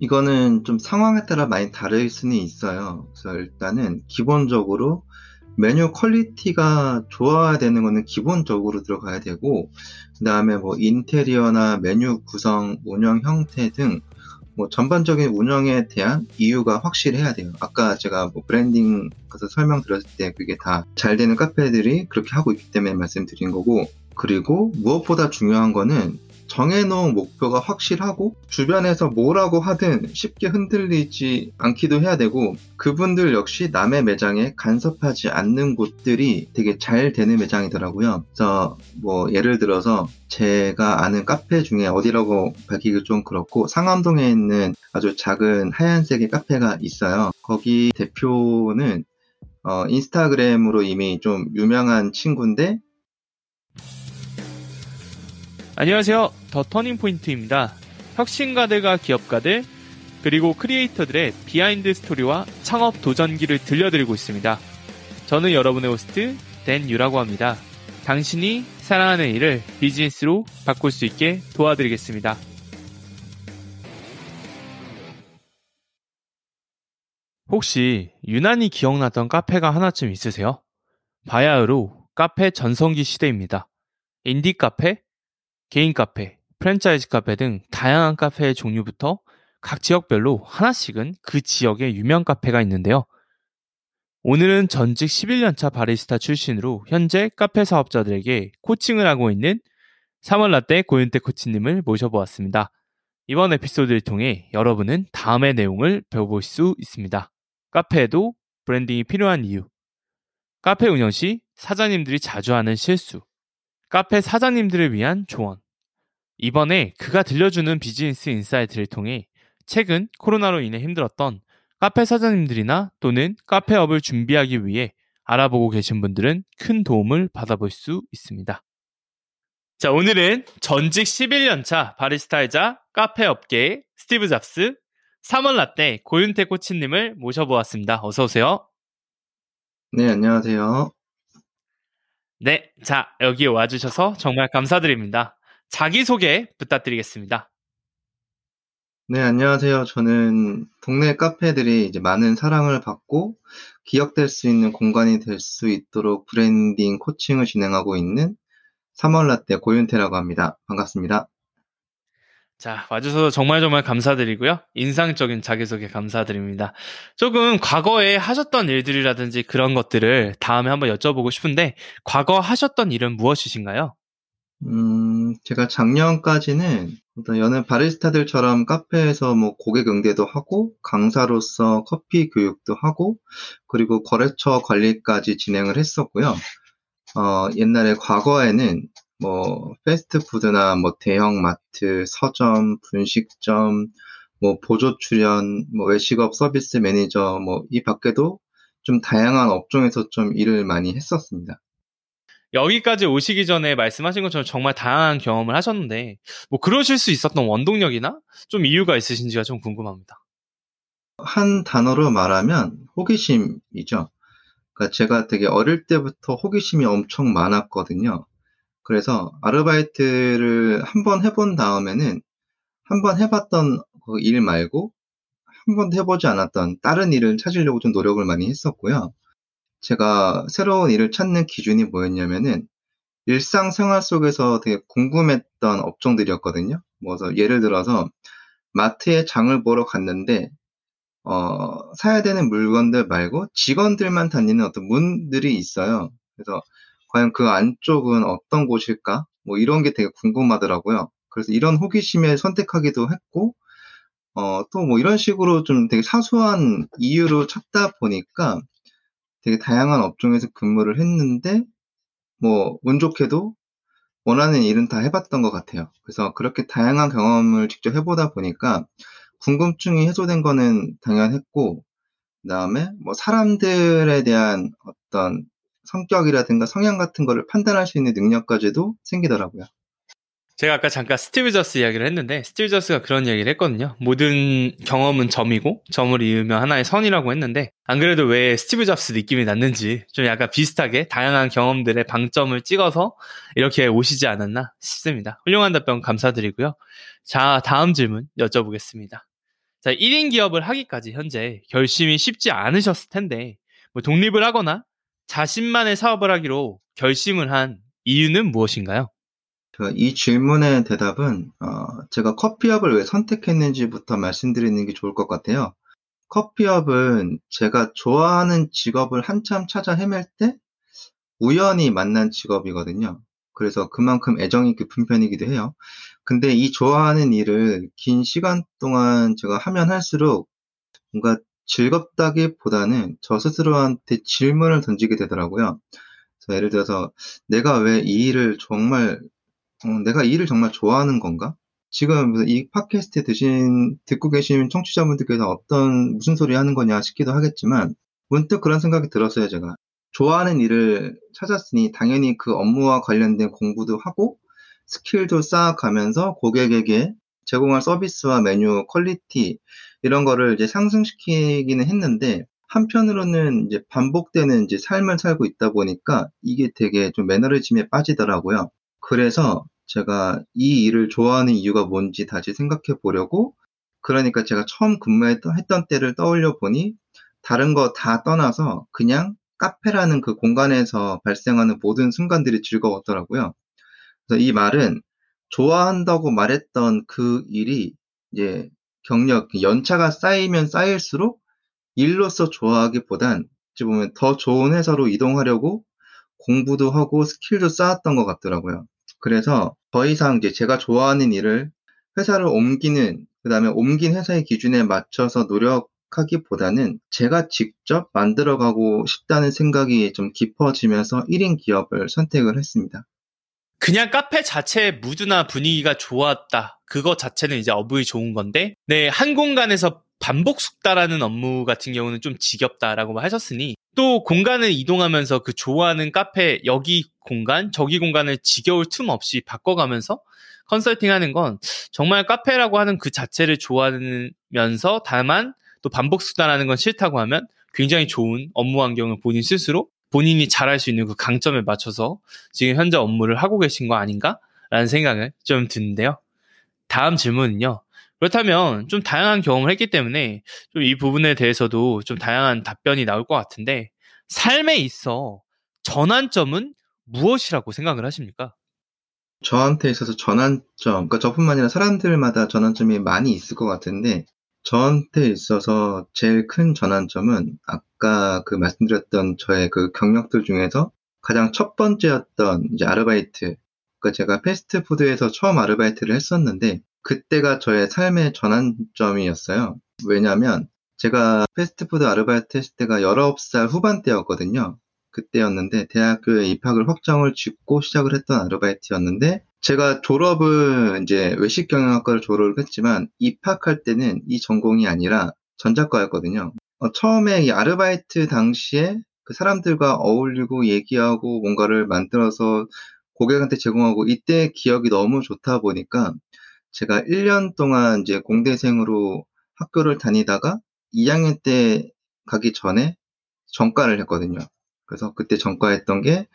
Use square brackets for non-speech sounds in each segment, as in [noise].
이거는 좀 상황에 따라 많이 다를 수는 있어요. 그래서 일단은 기본적으로 메뉴 퀄리티가 좋아야 되는 거는 기본적으로 들어가야 되고, 그 다음에 뭐 인테리어나 메뉴 구성, 운영 형태 등 뭐 전반적인 운영에 대한 이유가 확실해야 돼요. 아까 제가 뭐 브랜딩 가서 설명드렸을 때 그게 다 잘 되는 카페들이 그렇게 하고 있기 때문에 말씀드린 거고, 그리고 무엇보다 중요한 거는 정해놓은 목표가 확실하고 주변에서 뭐라고 하든 쉽게 흔들리지 않기도 해야 되고 그분들 역시 남의 매장에 간섭하지 않는 곳들이 되게 잘 되는 매장이더라고요. 그래서 뭐 예를 들어서 제가 아는 카페 중에 어디라고 밝히기 좀 그렇고 상암동에 있는 아주 작은 하얀색의 카페가 있어요. 거기 대표는 어, 인스타그램으로 이미 좀 유명한 친구인데 안녕하세요. 더 터닝포인트입니다. 혁신가들과 기업가들, 그리고 크리에이터들의 비하인드 스토리와 창업 도전기를 들려드리고 있습니다. 저는 여러분의 호스트, 댄 유라고 합니다. 당신이 사랑하는 일을 비즈니스로 바꿀 수 있게 도와드리겠습니다. 혹시 유난히 기억나던 카페가 하나쯤 있으세요? 바야흐로 카페 전성기 시대입니다. 인디 카페, 개인 카페, 프랜차이즈 카페 등 다양한 카페의 종류부터 각 지역별로 하나씩은 그 지역의 유명 카페가 있는데요. 오늘은 전직 11년차 바리스타 출신으로 현재 카페 사업자들에게 코칭을 하고 있는 3월 라떼 고윤태 코치님을 모셔보았습니다. 이번 에피소드를 통해 여러분은 다음의 내용을 배워볼 수 있습니다. 카페에도 브랜딩이 필요한 이유, 카페 운영 시 사장님들이 자주 하는 실수, 카페 사장님들을 위한 조언. 이번에 그가 들려주는 비즈니스 인사이트를 통해 최근 코로나로 인해 힘들었던 카페 사장님들이나 또는 카페업을 준비하기 위해 알아보고 계신 분들은 큰 도움을 받아볼 수 있습니다. 자, 오늘은 전직 11년차 바리스타이자 카페 업계의 스티브 잡스, 삼월라떼 고윤태 코치님을 모셔보았습니다. 어서오세요. 네, 안녕하세요. 네, 자, 여기 와주셔서 정말 감사드립니다. 자기소개 부탁드리겠습니다. 네, 안녕하세요. 저는 동네 카페들이 이제 많은 사랑을 받고 기억될 수 있는 공간이 될 수 있도록 브랜딩 코칭을 진행하고 있는 삼월라떼 고윤태라고 합니다. 반갑습니다. 자, 와주셔서 정말 정말 감사드리고요. 인상적인 자기소개 감사드립니다. 조금 과거에 하셨던 일들이라든지 그런 것들을 다음에 한번 여쭤보고 싶은데, 과거 하셨던 일은 무엇이신가요? 음, 제가 작년까지는 어떤 여느 바리스타들처럼 카페에서 뭐 고객 응대도 하고, 강사로서 커피 교육도 하고, 그리고 거래처 관리까지 진행을 했었고요. 어, 옛날에 과거에는 뭐 패스트푸드나 뭐 대형마트, 서점, 분식점, 뭐 보조 출연, 뭐 외식업 서비스 매니저 뭐 이 밖에도 좀 다양한 업종에서 좀 일을 많이 했었습니다. 여기까지 오시기 전에 말씀하신 것처럼 정말 다양한 경험을 하셨는데 뭐 그러실 수 있었던 원동력이나 좀 이유가 있으신지가 좀 궁금합니다. 한 단어로 말하면 호기심이죠. 그러니까 제가 되게 어릴 때부터 호기심이 엄청 많았거든요. 그래서 아르바이트를 한 번 해본 다음에는 한 번 해봤던 그 일 말고 한 번도 해보지 않았던 다른 일을 찾으려고 좀 노력을 많이 했었고요. 제가 새로운 일을 찾는 기준이 뭐였냐면은 일상생활 속에서 되게 궁금했던 업종들이었거든요. 뭐 예를 들어서 마트에 장을 보러 갔는데 어, 사야 되는 물건들 말고 직원들만 다니는 어떤 문들이 있어요. 그래서 과연 그 안쪽은 어떤 곳일까? 뭐 이런 게 되게 궁금하더라고요. 그래서 이런 호기심에 선택하기도 했고, 어, 또 뭐 이런 식으로 좀 되게 사소한 이유로 찾다 보니까 되게 다양한 업종에서 근무를 했는데, 뭐, 운 좋게도 원하는 일은 다 해봤던 것 같아요. 그래서 그렇게 다양한 경험을 직접 해보다 보니까 궁금증이 해소된 거는 당연했고, 그 다음에 뭐 사람들에 대한 어떤 성격이라든가 성향 같은 거를 판단할 수 있는 능력까지도 생기더라고요. 제가 아까 잠깐 스티브 잡스 이야기를 했는데 스티브 잡스가 그런 이야기를 했거든요. 모든 경험은 점이고 점을 이으면 하나의 선이라고 했는데 안 그래도 왜 스티브 잡스 느낌이 났는지 좀 약간 비슷하게 다양한 경험들의 방점을 찍어서 이렇게 오시지 않았나 싶습니다. 훌륭한 답변 감사드리고요. 자 다음 질문 여쭤보겠습니다. 자 자, 1인 기업을 하기까지 현재 결심이 쉽지 않으셨을 텐데, 뭐 독립을 하거나 자신만의 사업을 하기로 결심을 한 이유는 무엇인가요? 그이 질문의 대답은 어, 제가 커피업을 왜 선택했는지부터 말씀드리는 게 좋을 것 같아요. 커피업은 제가 좋아하는 직업을 한참 찾아 헤맬 때 우연히 만난 직업이거든요. 그래서 그만큼 애정이 깊은 편이기도 해요. 근데 이 좋아하는 일을 긴 시간 동안 제가 하면 할수록 뭔가 즐겁다기보다는 저 스스로한테 질문을 던지게 되더라고요. 예를 들어서 내가 왜 이 일을 정말 어, 내가 이 일을 정말 좋아하는 건가? 지금 이 팟캐스트 드신 듣고 계신 청취자분들께서 어떤 무슨 소리 하는 거냐 싶기도 하겠지만 문득 그런 생각이 들었어요, 제가. 좋아하는 일을 찾았으니 당연히 그 업무와 관련된 공부도 하고 스킬도 쌓아가면서 고객에게 제공할 서비스와 메뉴 퀄리티 이런 거를 이제 상승시키기는 했는데 한편으로는 이제 반복되는 이제 삶을 살고 있다 보니까 이게 되게 좀 매너리즘에 빠지더라고요. 그래서 제가 이 일을 좋아하는 이유가 뭔지 다시 생각해 보려고 그러니까 제가 처음 근무했던 했던 때를 떠올려 보니 다른 거 다 떠나서 그냥 카페라는 그 공간에서 발생하는 모든 순간들이 즐거웠더라고요. 그래서 이 말은 좋아한다고 말했던 그 일이 이제 경력, 연차가 쌓이면 쌓일수록 일로서 좋아하기보단 어찌 보면 더 좋은 회사로 이동하려고 공부도 하고 스킬도 쌓았던 것 같더라고요. 그래서 더 이상 이제 제가 좋아하는 일을 회사를 옮기는, 그 다음에 옮긴 회사의 기준에 맞춰서 노력하기보다는 제가 직접 만들어가고 싶다는 생각이 좀 깊어지면서 1인 기업을 선택을 했습니다. 그냥 카페 자체의 무드나 분위기가 좋았다. 그거 자체는 이제 업이 좋은 건데, 네, 한 공간에서 반복 숙달하는 업무 같은 경우는 좀 지겹다라고 하셨으니, 또 공간을 이동하면서 그 좋아하는 카페, 여기 공간, 저기 공간을 지겨울 틈 없이 바꿔가면서 컨설팅 하는 건 정말 카페라고 하는 그 자체를 좋아하면서 다만 또 반복 숙달하는 건 싫다고 하면 굉장히 좋은 업무 환경을 본인 스스로 본인이 잘할 수 있는 그 강점에 맞춰서 지금 현재 업무를 하고 계신 거 아닌가라는 생각을 좀 드는데요. 다음 질문은요. 그렇다면 좀 다양한 경험을 했기 때문에 좀 이 부분에 대해서도 좀 다양한 답변이 나올 것 같은데 삶에 있어 전환점은 무엇이라고 생각을 하십니까? 저한테 있어서 전환점, 그러니까 저뿐만 아니라 사람들마다 전환점이 많이 있을 것 같은데 저한테 있어서 제일 큰 전환점은 아까 그 말씀드렸던 저의 그 경력들 중에서 가장 첫 번째였던 이제 아르바이트. 그러니까 제가 패스트푸드에서 처음 아르바이트를 했었는데 그때가 저의 삶의 전환점이었어요. 왜냐하면 제가 패스트푸드 아르바이트 했을 때가 19살 후반때였거든요. 그때였는데 대학교에 입학을 확정을 짓고 시작을 했던 아르바이트였는데 제가 졸업은 이제 외식 경영학과를 졸업을 했지만 입학할 때는 이 전공이 아니라 전자과였거든요. 어, 처음에 이 아르바이트 당시에 그 사람들과 어울리고 얘기하고 뭔가를 만들어서 고객한테 제공하고 이때 기억이 너무 좋다 보니까 제가 1년 동안 이제 공대생으로 학교를 다니다가 2학년 때 가기 전에 전과를 했거든요. 그래서 그때 전과했던 게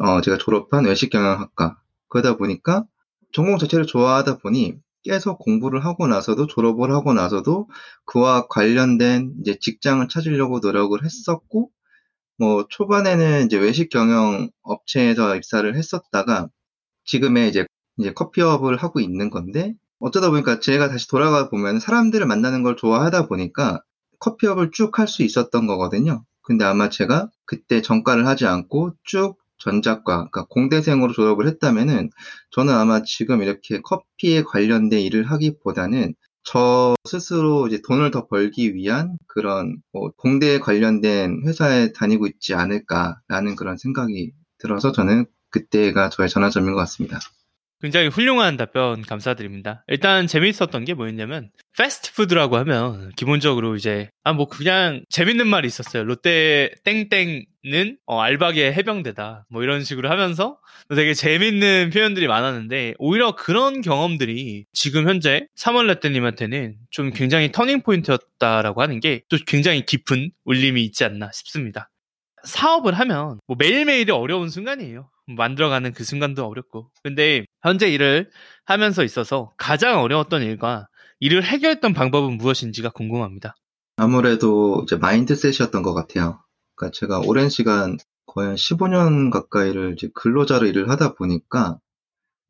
어, 제가 졸업한 외식경영학과 그러다 보니까 전공 자체를 좋아하다 보니 계속 공부를 하고 나서도 졸업을 하고 나서도 그와 관련된 이제 직장을 찾으려고 노력을 했었고 뭐 초반에는 이제 외식 경영 업체에서 입사를 했었다가 지금의 이제 이제 커피업을 하고 있는 건데 어쩌다 보니까 제가 다시 돌아가 보면 사람들을 만나는 걸 좋아하다 보니까 커피업을 쭉 할 수 있었던 거거든요. 근데 아마 제가 그때 전과를 하지 않고 쭉 전작과 그러니까 공대생으로 졸업을 했다면은 저는 아마 지금 이렇게 커피에 관련된 일을 하기보다는 저 스스로 이제 돈을 더 벌기 위한 그런 뭐 공대에 관련된 회사에 다니고 있지 않을까라는 그런 생각이 들어서 저는 그때가 저의 전환점인 것 같습니다. 굉장히 훌륭한 답변 감사드립니다. 일단 재미있었던 게 뭐였냐면 패스트푸드라고 하면 기본적으로 이제 아 뭐 그냥 재밌는 말이 있었어요. 롯데 땡땡은 어, 알바계 해병대다. 뭐 이런 식으로 하면서 되게 재밌는 표현들이 많았는데 오히려 그런 경험들이 지금 현재 사월 라떼님한테는 좀 굉장히 터닝 포인트였다라고 하는 게 또 굉장히 깊은 울림이 있지 않나 싶습니다. 사업을 하면 뭐 매일매일이 어려운 순간이에요. 만들어가는 그 순간도 어렵고. 근데 현재 일을 하면서 있어서 가장 어려웠던 일과 이를 해결했던 방법은 무엇인지가 궁금합니다. 아무래도 이제 마인드셋이었던 것 같아요. 그러니까 제가 오랜 시간 거의 한 15년 가까이를 이제 근로자로 일을 하다 보니까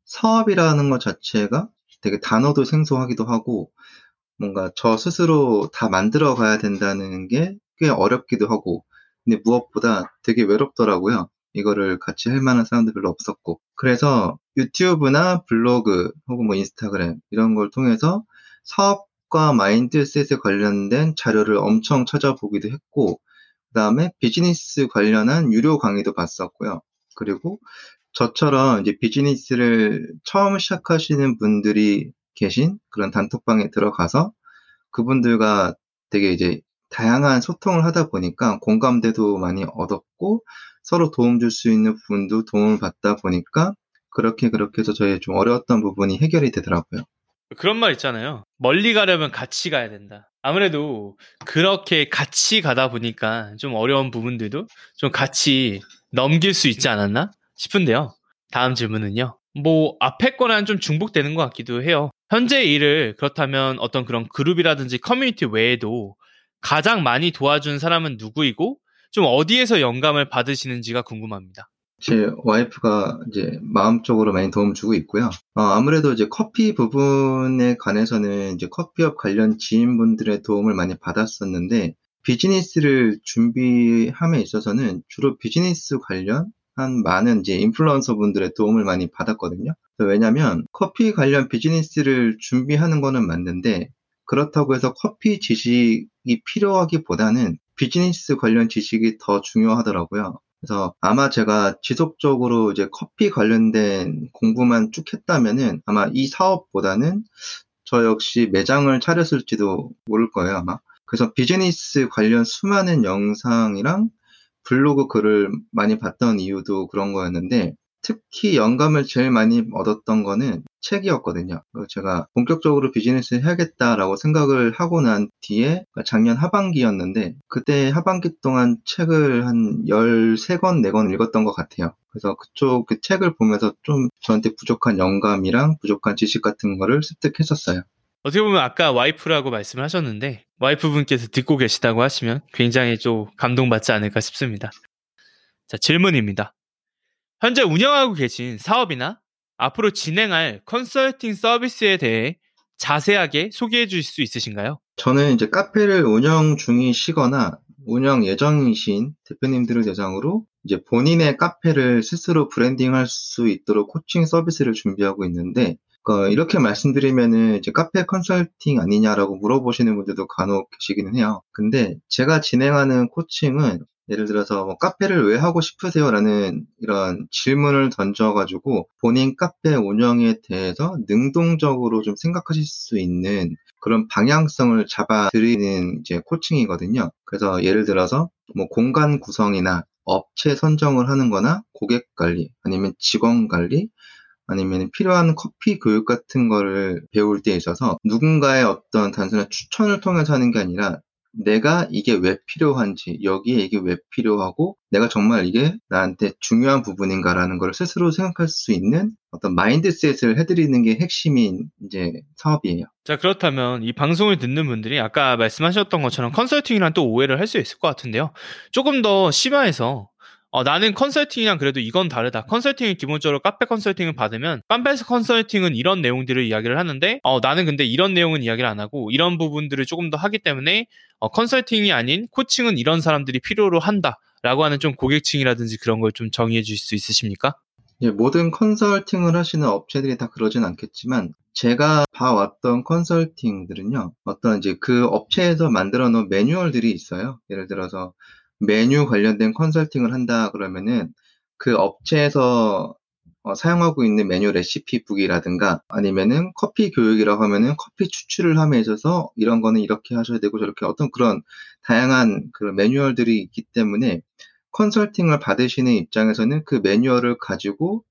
사업이라는 것 자체가 되게 단어도 생소하기도 하고 뭔가 저 스스로 다 만들어 가야 된다는 게 꽤 어렵기도 하고 근데 무엇보다 되게 외롭더라고요. 이거를 같이 할 만한 사람도 별로 없었고 그래서 유튜브나 블로그 혹은 뭐 인스타그램 이런 걸 통해서 사업과 마인드셋에 관련된 자료를 엄청 찾아보기도 했고 그 다음에 비즈니스 관련한 유료 강의도 봤었고요. 그리고 저처럼 이제 비즈니스를 처음 시작하시는 분들이 계신 그런 단톡방에 들어가서 그분들과 되게 이제 다양한 소통을 하다 보니까 공감대도 많이 얻었고 서로 도움 줄 수 있는 부분도 도움을 받다 보니까 그렇게 그렇게 해서 저의 좀 어려웠던 부분이 해결이 되더라고요. 그런 말 있잖아요. 멀리 가려면 같이 가야 된다. 아무래도 그렇게 같이 가다 보니까 좀 어려운 부분들도 좀 같이 넘길 수 있지 않았나 싶은데요. 다음 질문은요. 뭐 앞에 거랑 좀 중복되는 것 같기도 해요. 현재 일을 그렇다면 어떤 그런 그룹이라든지 커뮤니티 외에도 가장 많이 도와준 사람은 누구이고 좀 어디에서 영감을 받으시는지가 궁금합니다. 제 와이프가 이제 마음적으로 많이 도움 주고 있고요. 어, 아무래도 이제 커피 부분에 관해서는 이제 커피업 관련 지인분들의 도움을 많이 받았었는데 비즈니스를 준비함에 있어서는 주로 비즈니스 관련 한 많은 이제 인플루언서 분들의 도움을 많이 받았거든요. 왜냐하면 커피 관련 비즈니스를 준비하는 거는 맞는데 그렇다고 해서 커피 지식이 필요하기보다는 비즈니스 관련 지식이 더 중요하더라고요. 그래서 아마 제가 지속적으로 이제 커피 관련된 공부만 쭉 했다면은 아마 이 사업보다는 저 역시 매장을 차렸을지도 모를 거예요, 아마. 그래서 비즈니스 관련 수많은 영상이랑 블로그 글을 많이 봤던 이유도 그런 거였는데 특히 영감을 제일 많이 얻었던 거는 책이었거든요. 제가 본격적으로 비즈니스 해야겠다라고 생각을 하고 난 뒤에 작년 하반기였는데 그때 하반기 동안 책을 한 13권, 4권 읽었던 것 같아요. 그래서 그쪽 그 책을 보면서 좀 저한테 부족한 영감이랑 부족한 지식 같은 거를 습득했었어요. 어떻게 보면 아까 와이프라고 말씀을 하셨는데 와이프분께서 듣고 계시다고 하시면 굉장히 좀 감동받지 않을까 싶습니다. 자, 질문입니다. 현재 운영하고 계신 사업이나 앞으로 진행할 컨설팅 서비스에 대해 자세하게 소개해 주실 수 있으신가요? 저는 이제 카페를 운영 중이시거나 운영 예정이신 대표님들을 대상으로 이제 본인의 카페를 스스로 브랜딩할 수 있도록 코칭 서비스를 준비하고 있는데 그 이렇게 말씀드리면은 이제 카페 컨설팅 아니냐라고 물어보시는 분들도 간혹 계시기는 해요. 근데 제가 진행하는 코칭은 예를 들어서 뭐 카페를 왜 하고 싶으세요라는 이런 질문을 던져가지고 본인 카페 운영에 대해서 능동적으로 좀 생각하실 수 있는 그런 방향성을 잡아드리는 이제 코칭이거든요. 그래서 예를 들어서 뭐 공간 구성이나 업체 선정을 하는 거나 고객 관리 아니면 직원 관리 아니면 필요한 커피 교육 같은 거를 배울 때 있어서 누군가의 어떤 단순한 추천을 통해서 하는 게 아니라 내가 이게 왜 필요한지, 여기에 이게 왜 필요하고, 내가 정말 이게 나한테 중요한 부분인가라는 걸 스스로 생각할 수 있는 어떤 mindset을 해드리는 게 핵심인 이제 사업이에요. 자, 그렇다면 이 방송을 듣는 분들이 아까 말씀하셨던 것처럼 컨설팅이랑 또 오해를 할 수 있을 것 같은데요. 조금 더 심화해서 어, 나는 컨설팅이랑 그래도 이건 다르다. 컨설팅은 기본적으로 카페 컨설팅을 받으면 카페 컨설팅은 이런 내용들을 이야기를 하는데 어, 나는 근데 이런 내용은 이야기를 안 하고 이런 부분들을 조금 더 하기 때문에 어, 컨설팅이 아닌 코칭은 이런 사람들이 필요로 한다 라고 하는 좀 고객층이라든지 그런 걸 좀 정의해 주실 수 있으십니까? 예, 모든 컨설팅을 하시는 업체들이 다 그러진 않겠지만 제가 봐왔던 컨설팅들은요 어떤 이제 그 업체에서 만들어 놓은 매뉴얼들이 있어요. 예를 들어서 메뉴 관련된 컨설팅을 한다 그러면은 그 업체에서 어, 사용하고 있는 메뉴 레시피북이라든가 아니면은 커피 교육이라고 하면은 커피 추출을 함에 있어서 이런 거는 이렇게 하셔야 되고 저렇게 어떤 그런 다양한 그런 매뉴얼들이 있기 때문에 컨설팅을 받으시는 입장에서는 그 매뉴얼을 가지고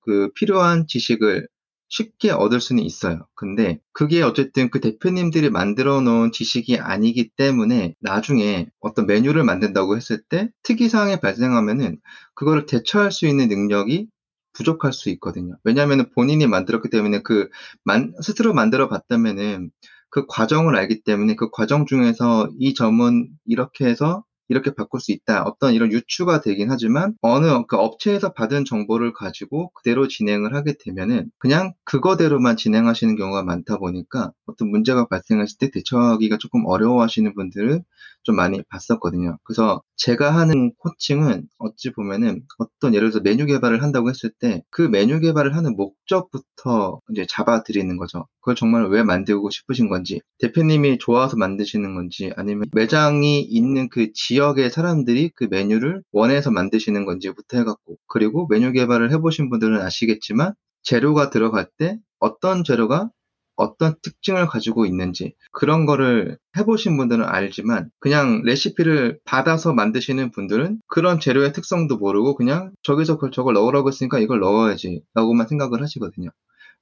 그 필요한 지식을 쉽게 얻을 수는 있어요. 근데 그게 어쨌든 그 대표님들이 만들어 놓은 지식이 아니기 때문에 나중에 어떤 메뉴를 만든다고 했을 때 특이사항이 발생하면은 그거를 대처할 수 있는 능력이 부족할 수 있거든요. 왜냐하면 본인이 만들었기 때문에 그 만, 스스로 만들어 봤다면은 그 과정을 알기 때문에 그 과정 중에서 이 점은 이렇게 해서 이렇게 바꿀 수 있다. 어떤 이런 유추가 되긴 하지만 어느 그 업체에서 받은 정보를 가지고 그대로 진행을 하게 되면은 그냥 그거대로만 진행하시는 경우가 많다 보니까 어떤 문제가 발생했을 때 대처하기가 조금 어려워하시는 분들을 좀 많이 봤었거든요. 그래서 제가 하는 코칭은 어찌 보면은 어떤 예를 들어서 메뉴 개발을 한다고 했을 때 그 메뉴 개발을 하는 목적부터 이제 잡아드리는 거죠. 그걸 정말 왜 만들고 싶으신 건지, 대표님이 좋아서 만드시는 건지, 아니면 매장이 있는 그 지역의 사람들이 그 메뉴를 원해서 만드시는 건지부터 해갖고, 그리고 메뉴 개발을 해보신 분들은 아시겠지만, 재료가 들어갈 때 어떤 재료가 어떤 특징을 가지고 있는지 그런 거를 해보신 분들은 알지만 그냥 레시피를 받아서 만드시는 분들은 그런 재료의 특성도 모르고 그냥 저기서 저걸 넣으라고 했으니까 이걸 넣어야지 라고만 생각을 하시거든요.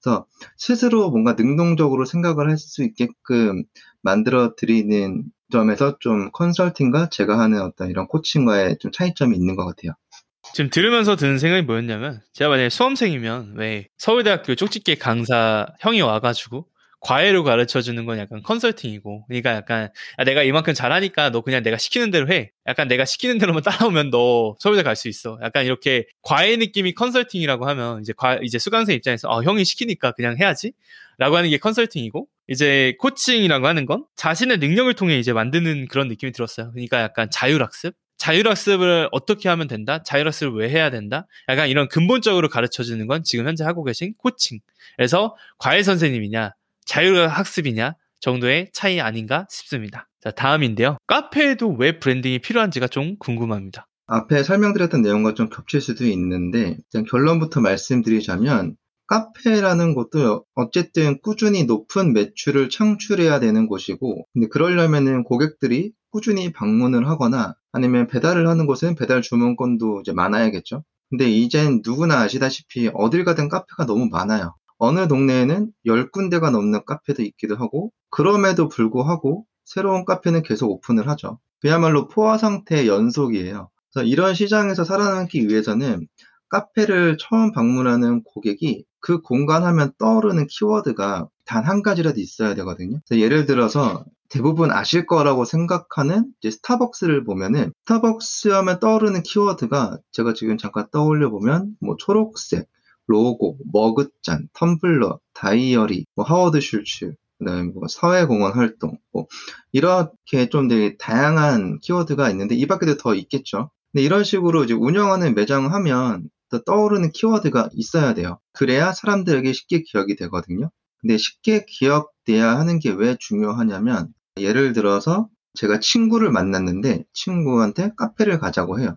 그래서 스스로 뭔가 능동적으로 생각을 할 수 있게끔 만들어 드리는 점에서 좀 컨설팅과 제가 하는 어떤 이런 코칭과의 좀 차이점이 있는 것 같아요. 지금 들으면서 드는 생각이 뭐였냐면 제가 만약에 수험생이면 왜 서울대학교 쪽집게 강사 형이 와가지고 과외로 가르쳐 주는 건 약간 컨설팅이고 그러니까 약간 야, 내가 이만큼 잘하니까 너 그냥 내가 시키는 대로 해. 약간 내가 시키는 대로만 [laughs] 따라오면 너 서울대 갈 수 있어. 약간 이렇게 과외 느낌이 컨설팅이라고 하면 이제 과 이제 수강생 입장에서 아 형이 시키니까 그냥 해야지? 라고 하는 게 컨설팅이고 이제 코칭이라고 하는 건 자신의 능력을 통해 이제 만드는 그런 느낌이 들었어요. 그러니까 약간 자율학습 자율학습을 어떻게 하면 된다? 자율학습을 왜 해야 된다? 약간 이런 근본적으로 가르쳐 주는 건 지금 현재 하고 계신 코칭. 그래서 과외 선생님이냐, 자율학습이냐 정도의 차이 아닌가 싶습니다. 자, 다음인데요. 카페에도 왜 브랜딩이 필요한지가 좀 궁금합니다. 앞에 설명드렸던 내용과 좀 겹칠 수도 있는데, 결론부터 말씀드리자면, 카페라는 것도 어쨌든 꾸준히 높은 매출을 창출해야 되는 곳이고, 근데 그러려면은 고객들이 꾸준히 방문을 하거나 아니면 배달을 하는 곳은 배달 주문권도 이제 많아야겠죠. 근데 이젠 누구나 아시다시피 어딜 가든 카페가 너무 많아요. 어느 동네에는 10군데가 넘는 카페도 있기도 하고, 그럼에도 불구하고 새로운 카페는 계속 오픈을 하죠. 그야말로 포화 상태의 연속이에요. 그래서 이런 시장에서 살아남기 위해서는 카페를 처음 방문하는 고객이 그 공간 하면 떠오르는 키워드가 단 한 가지라도 있어야 되거든요. 예를 들어서 대부분 아실 거라고 생각하는 스타벅스를 보면은 스타벅스 하면 떠오르는 키워드가 제가 지금 잠깐 떠올려 보면 뭐 초록색, 로고, 머그잔, 텀블러, 다이어리, 뭐 하워드 슐츠, 그다음에 뭐 사회공헌 활동, 뭐 이렇게 좀 되게 다양한 키워드가 있는데 이 밖에도 더 있겠죠. 근데 이런 식으로 이제 운영하는 매장을 하면 떠오르는 키워드가 있어야 돼요. 그래야 사람들에게 쉽게 기억이 되거든요. 근데 쉽게 기억돼야 하는 게 왜 중요하냐면 예를 들어서 제가 친구를 만났는데 친구한테 카페를 가자고 해요.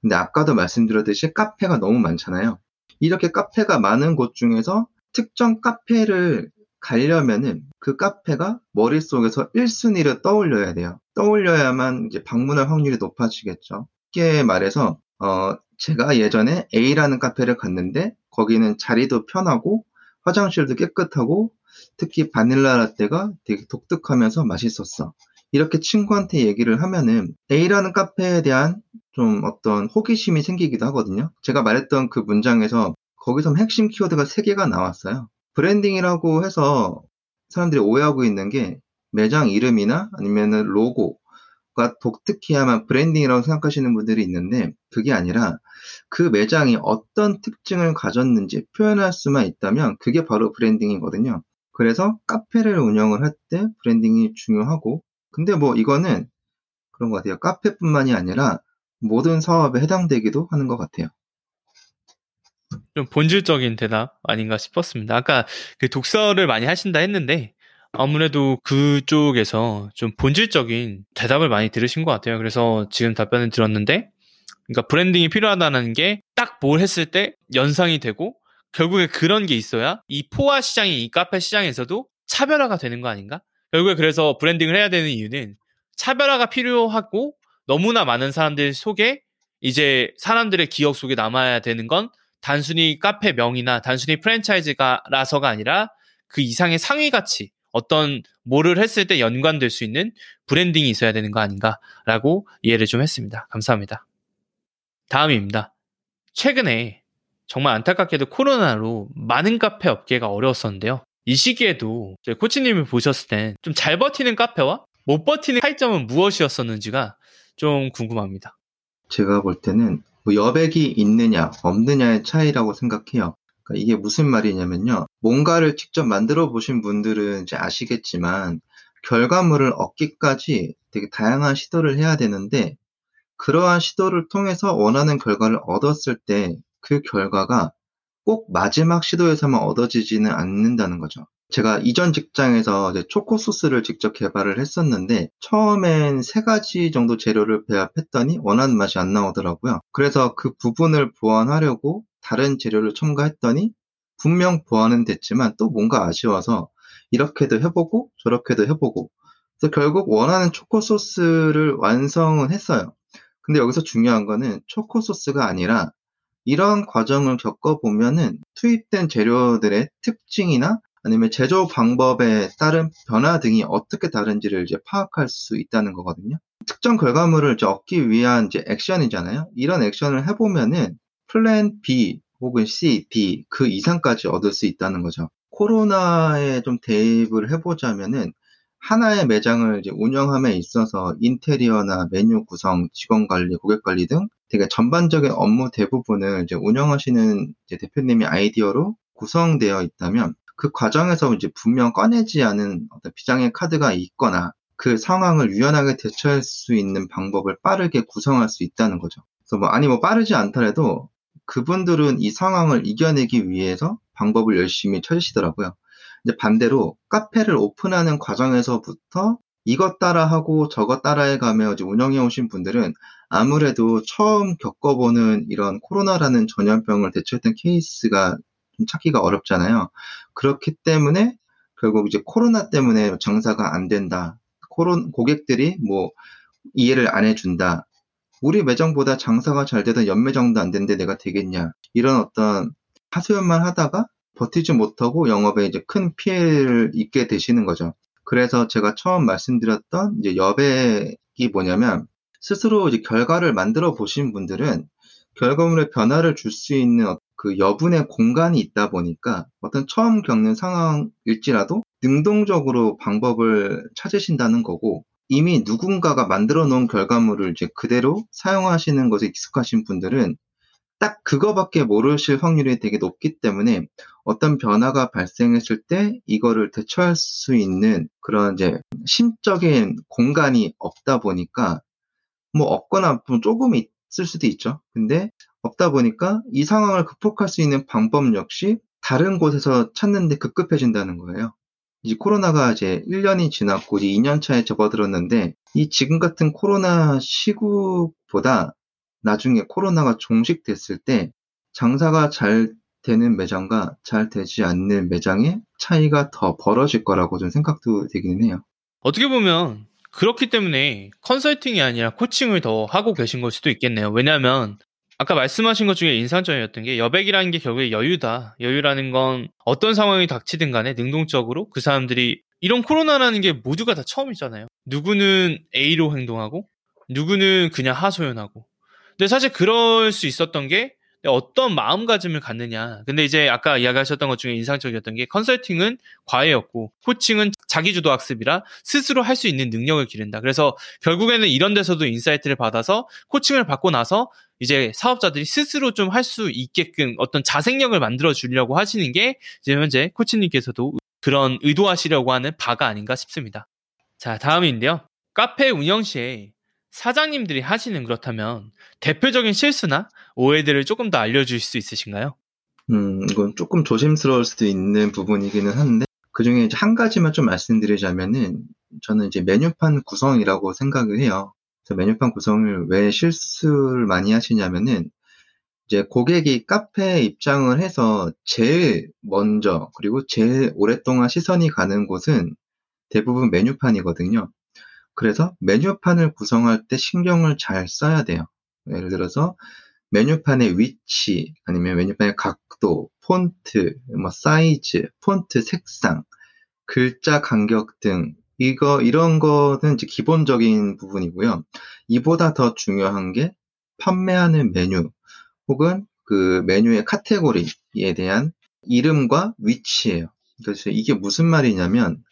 근데 아까도 말씀드렸듯이 카페가 너무 많잖아요. 이렇게 카페가 많은 곳 중에서 특정 카페를 가려면은 그 카페가 머릿속에서 1순위를 떠올려야 돼요. 떠올려야만 이제 방문할 확률이 높아지겠죠. 쉽게 말해서 어 제가 예전에 A라는 카페를 갔는데 거기는 자리도 편하고 화장실도 깨끗하고 특히 바닐라 라떼가 되게 독특하면서 맛있었어. 이렇게 친구한테 얘기를 하면은 A라는 카페에 대한 좀 어떤 호기심이 생기기도 하거든요. 제가 말했던 그 문장에서 거기서 핵심 키워드가 3개가 나왔어요. 브랜딩이라고 해서 사람들이 오해하고 있는 게 매장 이름이나 아니면은 로고가 독특해야만 브랜딩이라고 생각하시는 분들이 있는데 그게 아니라 그 매장이 어떤 특징을 가졌는지 표현할 수만 있다면 그게 바로 브랜딩이거든요. 그래서 카페를 운영을 할 때 브랜딩이 중요하고 근데 뭐 이거는 그런 것 같아요. 카페뿐만이 아니라 모든 사업에 해당되기도 하는 것 같아요. 좀 본질적인 대답 아닌가 싶었습니다. 아까 그 독서를 많이 하신다 했는데 아무래도 그쪽에서 좀 본질적인 대답을 많이 들으신 것 같아요. 그래서 지금 답변을 들었는데, 그러니까 브랜딩이 필요하다는 게 딱 뭘 했을 때 연상이 되고 결국에 그런 게 있어야 이 포화 시장이 이 카페 시장에서도 차별화가 되는 거 아닌가? 결국에 그래서 브랜딩을 해야 되는 이유는 차별화가 필요하고 너무나 많은 사람들 속에 이제 사람들의 기억 속에 남아야 되는 건 단순히 카페 명이나 단순히 프랜차이즈가라서가 아니라 그 이상의 상위 가치, 어떤 뭐를 했을 때 연관될 수 있는 브랜딩이 있어야 되는 거 아닌가라고 이해를 좀 했습니다. 감사합니다. 다음입니다. 최근에 정말 안타깝게도 코로나로 많은 카페 업계가 어려웠었는데요. 이 시기에도 코치님을 보셨을 땐 좀 잘 버티는 카페와 못 버티는 차이점은 무엇이었었는지가 좀 궁금합니다. 제가 볼 때는 뭐 여백이 있느냐 없느냐의 차이라고 생각해요. 그러니까 이게 무슨 말이냐면요. 뭔가를 직접 만들어 보신 분들은 이제 아시겠지만 결과물을 얻기까지 되게 다양한 시도를 해야 되는데 그러한 시도를 통해서 원하는 결과를 얻었을 때 그 결과가 꼭 마지막 시도에서만 얻어지지는 않는다는 거죠. 제가 이전 직장에서 초코 소스를 직접 개발을 했었는데 처음엔 세 가지 정도 재료를 배합했더니 원하는 맛이 안 나오더라고요. 그래서 그 부분을 보완하려고 다른 재료를 첨가했더니 분명 보완은 됐지만 또 뭔가 아쉬워서 이렇게도 해보고 저렇게도 해보고 그래서 결국 원하는 초코 소스를 완성은 했어요. 근데 여기서 중요한 거는 초코 소스가 아니라 이런 과정을 겪어보면은 투입된 재료들의 특징이나 아니면 제조 방법에 따른 변화 등이 어떻게 다른지를 이제 파악할 수 있다는 거거든요. 특정 결과물을 얻기 위한 이제 액션이잖아요. 이런 액션을 해보면은 플랜 B 혹은 C, D 그 이상까지 얻을 수 있다는 거죠. 코로나에 좀 대입을 해보자면은 하나의 매장을 이제 운영함에 있어서 인테리어나 메뉴 구성, 직원 관리, 고객 관리 등 되게 전반적인 업무 대부분을 이제 운영하시는 이제 대표님의 아이디어로 구성되어 있다면 그 과정에서 이제 분명 꺼내지 않은 어떤 비장의 카드가 있거나 그 상황을 유연하게 대처할 수 있는 방법을 빠르게 구성할 수 있다는 거죠. 그래서 뭐 아니 뭐 빠르지 않더라도 그분들은 이 상황을 이겨내기 위해서 방법을 열심히 찾으시더라고요. 이제 반대로 카페를 오픈하는 과정에서부터 이것 따라 하고 저것 따라해 가며 이제 운영해 오신 분들은 아무래도 처음 겪어보는 이런 코로나라는 전염병을 대처했던 케이스가 좀 찾기가 어렵잖아요. 그렇기 때문에 결국 이제 코로나 때문에 장사가 안 된다. 코론 고객들이 뭐 이해를 안 해준다. 우리 매장보다 장사가 잘 되던 연매장도 안 되는데 내가 되겠냐. 이런 어떤 하소연만 하다가 버티지 못하고 영업에 이제 큰 피해를 입게 되시는 거죠. 그래서 제가 처음 말씀드렸던 이제 여백이 뭐냐면 스스로 이제 결과를 만들어 보신 분들은 결과물에 변화를 줄 수 있는 그 여분의 공간이 있다 보니까 어떤 처음 겪는 상황일지라도 능동적으로 방법을 찾으신다는 거고 이미 누군가가 만들어 놓은 결과물을 이제 그대로 사용하시는 것에 익숙하신 분들은 딱 그거밖에 모르실 확률이 되게 높기 때문에 어떤 변화가 발생했을 때 이거를 대처할 수 있는 그런 이제 심적인 공간이 없다 보니까 뭐 없거나 조금 있을 수도 있죠. 근데 없다 보니까 이 상황을 극복할 수 있는 방법 역시 다른 곳에서 찾는데 급급해진다는 거예요. 이제 코로나가 이제 1년이 지났고 이제 2년 차에 접어들었는데 이 지금 같은 코로나 시국보다 나중에 코로나가 종식됐을 때 장사가 잘 되는 매장과 잘 되지 않는 매장의 차이가 더 벌어질 거라고 좀 생각도 되기는 해요. 어떻게 보면 그렇기 때문에 컨설팅이 아니라 코칭을 더 하고 계신 걸 수도 있겠네요. 왜냐하면 아까 말씀하신 것 중에 인상적이었던 게 여백이라는 게 결국에 여유다. 여유라는 건 어떤 상황이 닥치든 간에 능동적으로 그 사람들이 이런 코로나라는 게 모두가 다 처음이잖아요. 누구는 A로 행동하고 누구는 그냥 하소연하고 근데 사실 그럴 수 있었던 게 어떤 마음가짐을 갖느냐. 근데 이제 아까 이야기하셨던 것 중에 인상적이었던 게 컨설팅은 과외였고 코칭은 자기주도 학습이라 스스로 할 수 있는 능력을 기른다. 그래서 결국에는 이런 데서도 인사이트를 받아서 코칭을 받고 나서 이제 사업자들이 스스로 좀 할 수 있게끔 어떤 자생력을 만들어 주려고 하시는 게 이제 현재 코치님께서도 그런 의도하시려고 하는 바가 아닌가 싶습니다. 자, 다음인데요. 카페 운영 시에 사장님들이 하시는 그렇다면 대표적인 실수나 오해들을 조금 더 알려주실 수 있으신가요? 음, 이건 조금 조심스러울 수도 있는 부분이기는 한데 그 중에 한 가지만 좀 말씀드리자면은 저는 이제 메뉴판 구성이라고 생각을 해요. 그래서 메뉴판 구성을 왜 실수를 많이 하시냐면은 이제 고객이 카페에 입장을 해서 제일 먼저 그리고 제일 오랫동안 시선이 가는 곳은 대부분 메뉴판이거든요. 그래서 메뉴판을 구성할 때 신경을 잘 써야 돼요. 예를 들어서 메뉴판의 위치, 아니면 메뉴판의 각도, 폰트, 뭐 사이즈, 폰트 색상, 글자 간격 등 이거 이런 거는 이제 기본적인 부분이고요. 이보다 더 중요한 게 판매하는 메뉴 혹은 그 메뉴의 카테고리에 대한 이름과 위치예요. 그래서 이게 무슨 말이냐면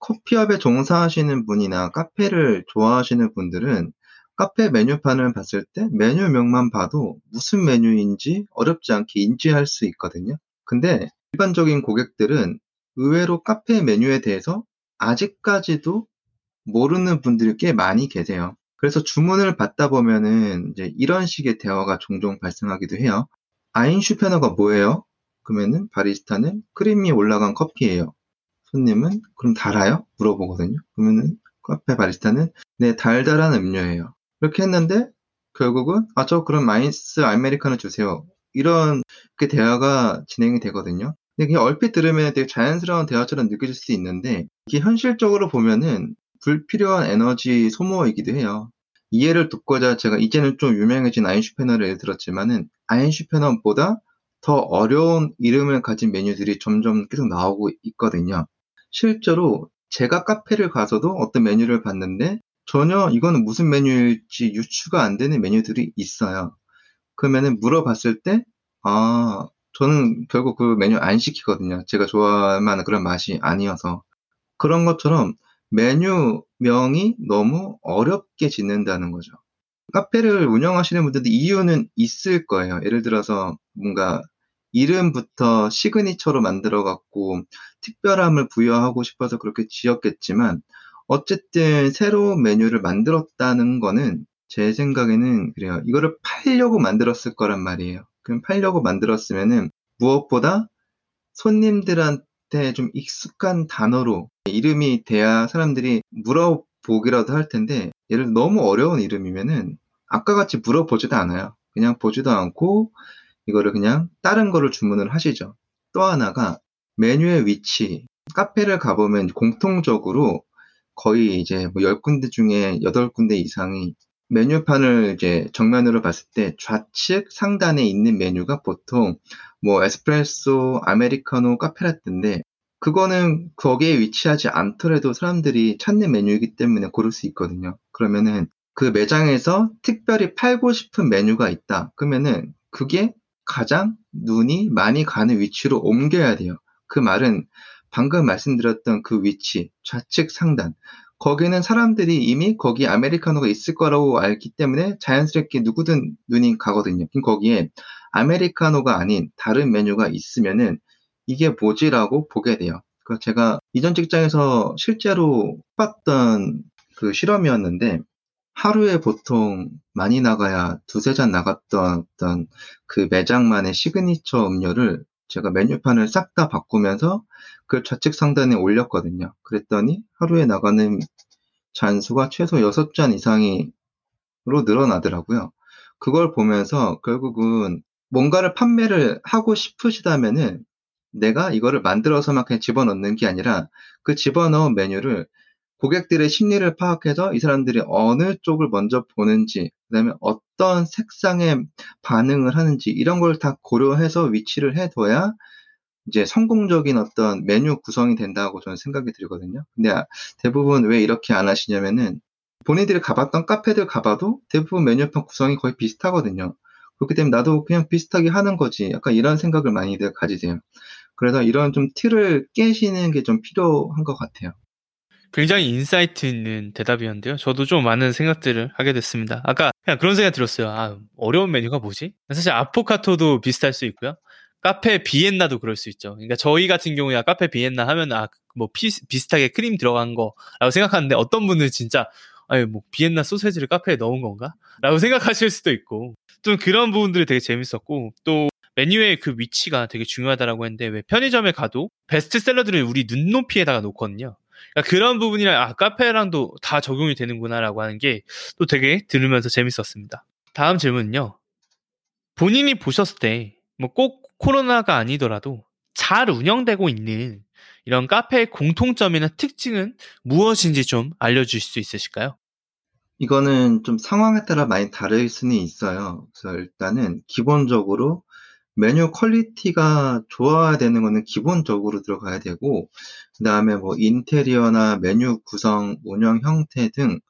커피업에 종사하시는 분이나 카페를 좋아하시는 분들은 카페 메뉴판을 봤을 때 메뉴명만 봐도 무슨 메뉴인지 어렵지 않게 인지할 수 있거든요. 근데 일반적인 고객들은 의외로 카페 메뉴에 대해서 아직까지도 모르는 분들이 꽤 많이 계세요. 그래서 주문을 받다 보면은 이제 이런 식의 대화가 종종 발생하기도 해요. 아인슈페너가 뭐예요? 그러면은 바리스타는 크림이 올라간 커피예요. 손님은 그럼 달아요? 물어보거든요. 그러면은 카페 바리스타는 네 달달한 음료예요. 이렇게 했는데 결국은 아 저 그럼 아이스 아메리카노 주세요. 이런 그 대화가 진행이 되거든요. 근데 그냥 얼핏 들으면 되게 자연스러운 대화처럼 느껴질 수 있는데 이게 현실적으로 보면은 불필요한 에너지 소모이기도 해요. 이해를 돕고자 제가 이제는 좀 유명해진 아인슈페너를 예를 들었지만은 아인슈페너보다 더 어려운 이름을 가진 메뉴들이 점점 계속 나오고 있거든요. 실제로 제가 카페를 가서도 어떤 메뉴를 봤는데 전혀 이거는 무슨 메뉴일지 유추가 안 되는 메뉴들이 있어요. 그러면은 물어봤을 때, 아, 저는 결국 그 메뉴 안 시키거든요. 제가 좋아할 만한 그런 맛이 아니어서. 그런 것처럼 메뉴명이 너무 어렵게 짓는다는 거죠. 카페를 운영하시는 분들도 이유는 있을 거예요. 예를 들어서 뭔가 이름부터 시그니처로 만들어 갖고 특별함을 부여하고 싶어서 그렇게 지었겠지만 어쨌든 새로운 메뉴를 만들었다는 거는 제 생각에는 그래요. 이거를 팔려고 만들었을 거란 말이에요. 그럼 팔려고 만들었으면은 무엇보다 손님들한테 좀 익숙한 단어로 이름이 돼야 사람들이 물어보기라도 할 텐데 들어 너무 어려운 이름이면은 아까 같이 물어보지도 않아요. 그냥 보지도 않고 이거를 그냥 다른 거를 주문을 하시죠. 또 하나가 메뉴의 위치. 카페를 가보면 공통적으로 거의 이제 뭐 10군데 중에 8군데 이상이 메뉴판을 이제 정면으로 봤을 때 좌측 상단에 있는 메뉴가 보통 뭐 에스프레소, 아메리카노, 카페라떼인데 그거는 거기에 위치하지 않더라도 사람들이 찾는 메뉴이기 때문에 고를 수 있거든요. 그러면은 그 매장에서 특별히 팔고 싶은 메뉴가 있다. 그러면은 그게 가장 눈이 많이 가는 위치로 옮겨야 돼요. 그 말은 방금 말씀드렸던 그 위치, 좌측 상단. 거기는 사람들이 이미 거기 아메리카노가 있을 거라고 알기 때문에 자연스럽게 누구든 눈이 가거든요. 거기에 아메리카노가 아닌 다른 메뉴가 있으면은 이게 뭐지라고 보게 돼요. 그 제가 이전 직장에서 실제로 봤던 그 실험이었는데 하루에 보통 많이 나가야 두세 잔 나갔던 어떤 그 매장만의 시그니처 음료를 제가 메뉴판을 싹 다 바꾸면서 그 좌측 상단에 올렸거든요. 그랬더니 하루에 나가는 잔수가 최소 6잔 이상으로 늘어나더라고요. 그걸 보면서 결국은 뭔가를 판매를 하고 싶으시다면은 내가 이거를 만들어서만 그냥 집어넣는 게 아니라 그 집어넣은 메뉴를 고객들의 심리를 파악해서 이 사람들이 어느 쪽을 먼저 보는지, 그 다음에 어떤 색상에 반응을 하는지, 이런 걸 다 고려해서 위치를 해둬야 이제 성공적인 어떤 메뉴 구성이 된다고 저는 생각이 들거든요. 근데 대부분 왜 이렇게 안 하시냐면은 본인들이 가봤던 카페들 가봐도 대부분 메뉴판 구성이 거의 비슷하거든요. 그렇기 때문에 나도 그냥 비슷하게 하는 거지. 약간 이런 생각을 많이들 가지세요. 그래서 이런 좀 틀을 깨시는 게 좀 필요한 것 같아요. 굉장히 인사이트 있는 대답이었는데요. 저도 좀 많은 생각들을 하게 됐습니다. 아까 그냥 그런 생각 들었어요. 아, 어려운 메뉴가 뭐지? 사실 아포카토도 비슷할 수 있고요. 카페 비엔나도 그럴 수 있죠. 그러니까 저희 같은 경우에 카페 비엔나 하면 아, 뭐 피, 비슷하게 크림 들어간 거라고 생각하는데 어떤 분은 진짜 아니 뭐 비엔나 소세지를 카페에 넣은 건가? 라고 생각하실 수도 있고 좀 그런 부분들이 되게 재밌었고 또 메뉴의 그 위치가 되게 중요하다라고 했는데 왜 편의점에 가도 베스트셀러들을 우리 눈높이에다가 놓거든요. 그러니까 그런 부분이랑 아 카페랑도 다 적용이 되는구나라고 하는 게 또 되게 들으면서 재밌었습니다. 다음 질문은요. 본인이 보셨을 때 뭐 꼭 코로나가 아니더라도 잘 운영되고 있는 이런 카페의 공통점이나 특징은 무엇인지 좀 알려주실 수 있으실까요? 이거는 좀 상황에 따라 많이 다를 수는 있어요. 그래서 일단은 기본적으로 메뉴 퀄리티가 좋아야 되는 거는 기본적으로 들어가야 되고, 그 다음에 뭐 인테리어나 메뉴 구성, 운영 형태 등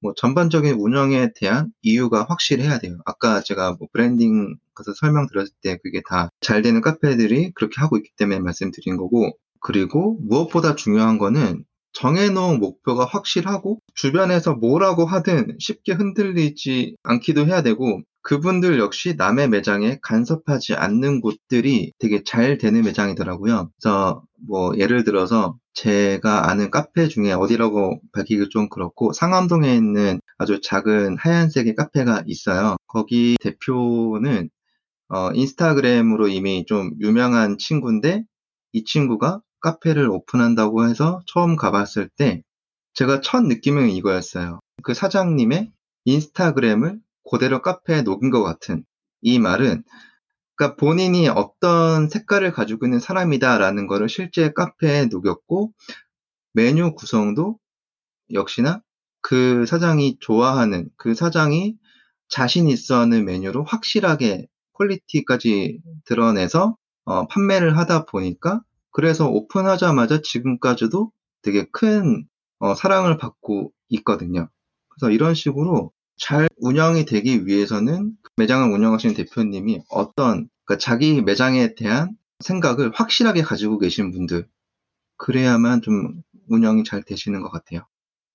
뭐 전반적인 운영에 대한 이유가 확실해야 돼요. 아까 제가 뭐 브랜딩 관해서 설명드렸을 때 그게 다 잘 되는 카페들이 그렇게 하고 있기 때문에 말씀드린 거고, 그리고 무엇보다 중요한 거는 정해놓은 목표가 확실하고 주변에서 뭐라고 하든 쉽게 흔들리지 않기도 해야 되고 그분들 역시 남의 매장에 간섭하지 않는 곳들이 되게 잘 되는 매장이더라고요. 그래서 뭐 예를 들어서 제가 아는 카페 중에 어디라고 밝히기 좀 그렇고 상암동에 있는 아주 작은 하얀색의 카페가 있어요. 거기 대표는 어, 인스타그램으로 이미 좀 유명한 친구인데 이 친구가 카페를 오픈한다고 해서 처음 가봤을 때 제가 첫 느낌은 이거였어요. 그 사장님의 인스타그램을 그대로 카페에 녹인 것 같은 이 말은 그러니까 본인이 어떤 색깔을 가지고 있는 사람이다라는 거를 실제 카페에 녹였고 메뉴 구성도 역시나 그 사장이 좋아하는 그 사장이 자신 있어 하는 메뉴로 확실하게 퀄리티까지 드러내서 어, 판매를 하다 보니까 그래서 오픈하자마자 지금까지도 되게 큰 어, 사랑을 받고 있거든요. 그래서 이런 식으로 잘 운영이 되기 위해서는 매장을 운영하시는 대표님이 어떤 그러니까 자기 매장에 대한 생각을 확실하게 가지고 계신 분들 그래야만 좀 운영이 잘 되시는 것 같아요.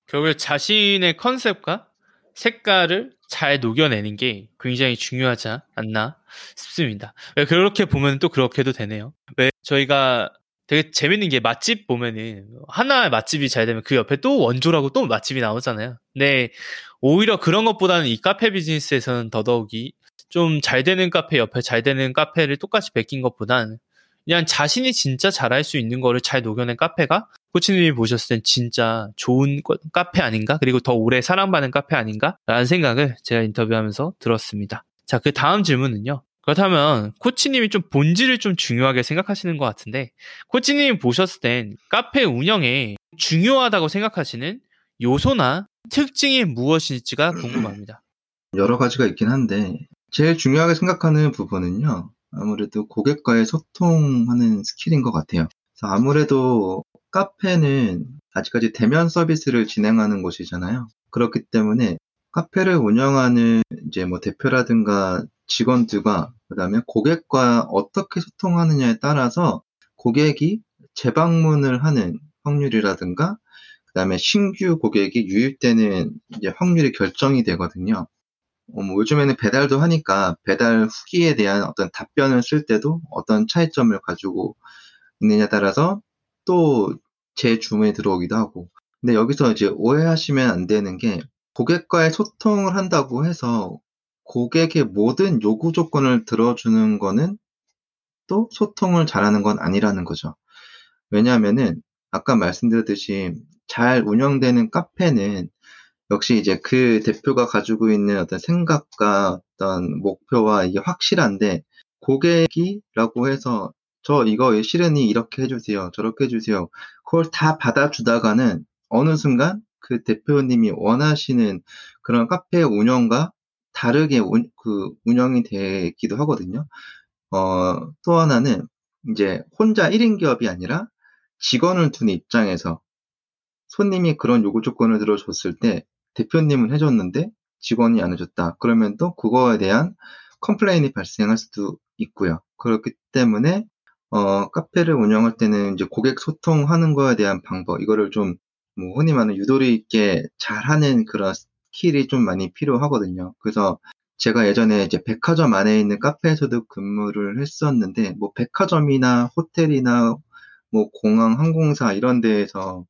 결국에 자신의 컨셉과 색깔을 잘 녹여내는 게 굉장히 중요하지 않나 싶습니다. 왜 그렇게 보면 또 그렇게도 되네요. 왜 저희가 되게 재밌는 게 맛집 보면은 하나의 맛집이 잘 되면 그 옆에 또 원조라고 또 맛집이 나오잖아요. 근데 오히려 그런 것보다는 이 카페 비즈니스에서는 더더욱이 좀 잘 되는 카페 옆에 잘 되는 카페를 똑같이 베낀 것보단 그냥 자신이 진짜 잘할 수 있는 거를 잘 녹여낸 카페가 코치님이 보셨을 땐 진짜 좋은 카페 아닌가? 그리고 더 오래 사랑받는 카페 아닌가? 라는 생각을 제가 인터뷰하면서 들었습니다. 자, 그 다음 질문은요. 그렇다면 코치님이 좀 본질을 좀 중요하게 생각하시는 것 같은데 코치님이 보셨을 땐 카페 운영에 중요하다고 생각하시는 요소나 특징이 무엇일지가 궁금합니다. 여러 가지가 있긴 한데 제일 중요하게 생각하는 부분은요. 아무래도 고객과의 소통하는 스킬인 것 같아요. 아무래도 카페는 아직까지 대면 서비스를 진행하는 곳이잖아요. 그렇기 때문에 카페를 운영하는 이제 뭐 대표라든가 직원들과 그다음에 고객과 어떻게 소통하느냐에 따라서 고객이 재방문을 하는 확률이라든가 그다음에 신규 고객이 유입되는 확률이 결정이 되거든요. 어, 뭐 요즘에는 배달도 하니까 배달 후기에 대한 어떤 답변을 쓸 때도 어떤 차이점을 가지고 있느냐에 따라서 또 제 주문이 들어오기도 하고. 근데 여기서 이제 오해하시면 안 되는 게 고객과의 소통을 한다고 해서 고객의 모든 요구 조건을 들어주는 거는 또 소통을 잘하는 건 아니라는 거죠. 왜냐하면은 아까 말씀드렸듯이 잘 운영되는 카페는 역시 이제 그 대표가 가지고 있는 어떤 생각과 어떤 목표와 이게 확실한데 고객이라고 해서 저 이거 실은이 이렇게 해주세요. 저렇게 해주세요. 그걸 다 받아주다가는 어느 순간 그 대표님이 원하시는 그런 카페 운영과 다르게 운, 그 운영이 되기도 하거든요. 어, 또 하나는 이제 혼자 1인 기업이 아니라 직원을 둔 입장에서 손님이 그런 요구 조건을 들어줬을 때 대표님은 해줬는데 직원이 안 해줬다. 그러면 또 그거에 대한 컴플레인이 발생할 수도 있고요. 그렇기 때문에 어, 카페를 운영할 때는 이제 고객 소통하는 거에 대한 방법, 이거를 좀, 뭐, 흔히 말하는 유도리 있게 잘하는 그런 스킬이 좀 많이 필요하거든요. 그래서 제가 예전에 이제 백화점 안에 있는 카페에서도 근무를 했었는데, 뭐 백화점이나 호텔이나 뭐 공항, 항공사 이런 데에서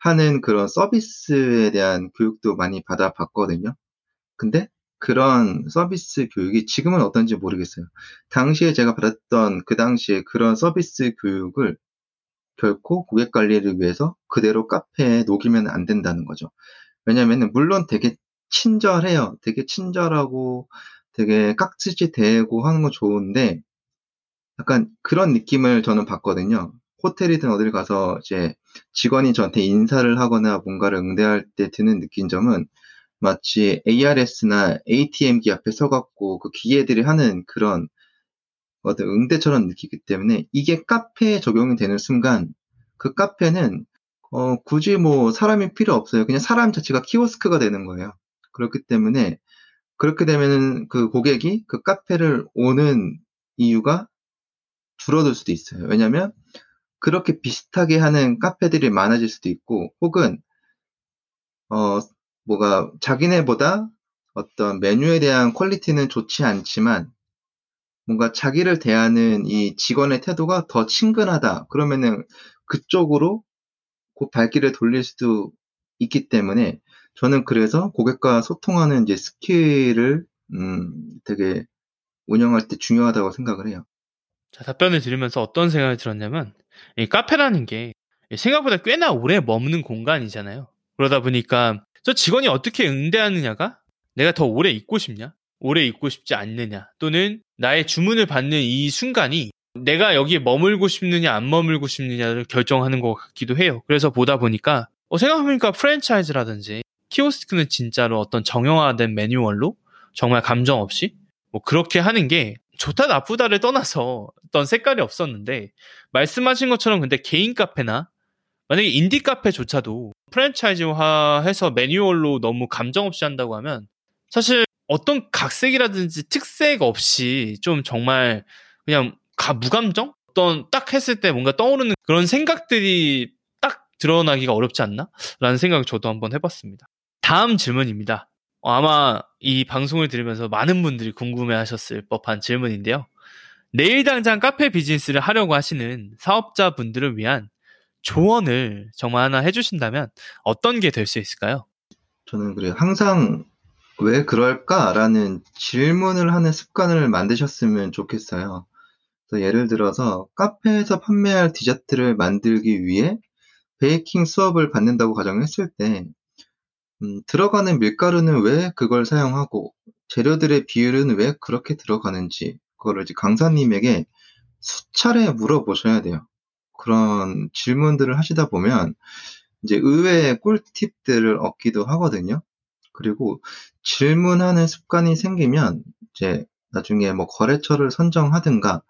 하는 그런 서비스에 대한 교육도 많이 받아봤거든요. 근데 그런 서비스 교육이 지금은 어떤지 모르겠어요. 당시에 제가 받았던 그 당시에 그런 서비스 교육을 결코 고객 관리를 위해서 그대로 카페에 녹이면 안 된다는 거죠. 왜냐면은 물론 되게 친절해요. 되게 친절하고 되게 깍지지 대고 하는 거 좋은데 약간 그런 느낌을 저는 받거든요. 호텔이든 어딜 가서 이제 직원이 저한테 인사를 하거나 뭔가를 응대할 때 드는 느낀 점은 마치 ARS나 ATM기 앞에 서갖고 그 기계들이 하는 그런 어떤 응대처럼 느끼기 때문에 이게 카페에 적용이 되는 순간 그 카페는 어, 굳이 뭐 사람이 필요 없어요. 그냥 사람 자체가 키오스크가 되는 거예요. 그렇기 때문에 그렇게 되면은 그 고객이 그 카페를 오는 이유가 줄어들 수도 있어요. 왜냐면 그렇게 비슷하게 하는 카페들이 많아질 수도 있고, 혹은, 어, 뭐가 자기네보다 어떤 메뉴에 대한 퀄리티는 좋지 않지만, 뭔가 자기를 대하는 이 직원의 태도가 더 친근하다. 그러면은 그쪽으로 곧 발길을 돌릴 수도 있기 때문에 저는 그래서 고객과 소통하는 이제 스킬을 음, 되게 운영할 때 중요하다고 생각을 해요. 자, 답변을 들으면서 어떤 생각이 들었냐면 이 카페라는 게 생각보다 꽤나 오래 머무는 공간이잖아요. 그러다 보니까 저 직원이 어떻게 응대하느냐가 내가 더 오래 있고 싶냐? 오래 있고 싶지 않느냐? 또는 나의 주문을 받는 이 순간이 내가 여기에 머물고 싶느냐 안 머물고 싶느냐를 결정하는 것 같기도 해요. 그래서 보다 보니까 어, 생각해보니까 프랜차이즈라든지 키오스크는 진짜로 어떤 정형화된 매뉴얼로 정말 감정 없이 뭐 그렇게 하는 게 좋다 나쁘다를 떠나서 어떤 색깔이 없었는데 말씀하신 것처럼 근데 개인 카페나 만약에 인디 카페조차도 프랜차이즈화해서 매뉴얼로 너무 감정 없이 한다고 하면 사실 어떤 각색이라든지 특색 없이 좀 정말 그냥 가 무감정? 어떤 딱 했을 때 뭔가 떠오르는 그런 생각들이 딱 드러나기가 어렵지 않나? 라는 생각을 저도 한번 해봤습니다. 다음 질문입니다. 어, 아마 이 방송을 들으면서 많은 분들이 궁금해 하셨을 법한 질문인데요. 내일 당장 카페 비즈니스를 하려고 하시는 사업자분들을 위한 조언을 정말 하나 해주신다면 어떤 게 될 수 있을까요? 저는 그래요. 항상 왜 그럴까라는 질문을 하는 습관을 만드셨으면 좋겠어요. 예를 들어서 카페에서 판매할 디저트를 만들기 위해 베이킹 수업을 받는다고 가정했을 때 음, 들어가는 밀가루는 왜 그걸 사용하고 재료들의 비율은 왜 그렇게 들어가는지 그거를 이제 강사님에게 수차례 물어보셔야 돼요. 그런 질문들을 하시다 보면 이제 의외의 꿀팁들을 얻기도 하거든요. 그리고 질문하는 습관이 생기면 이제 나중에 뭐 거래처를 선정하든가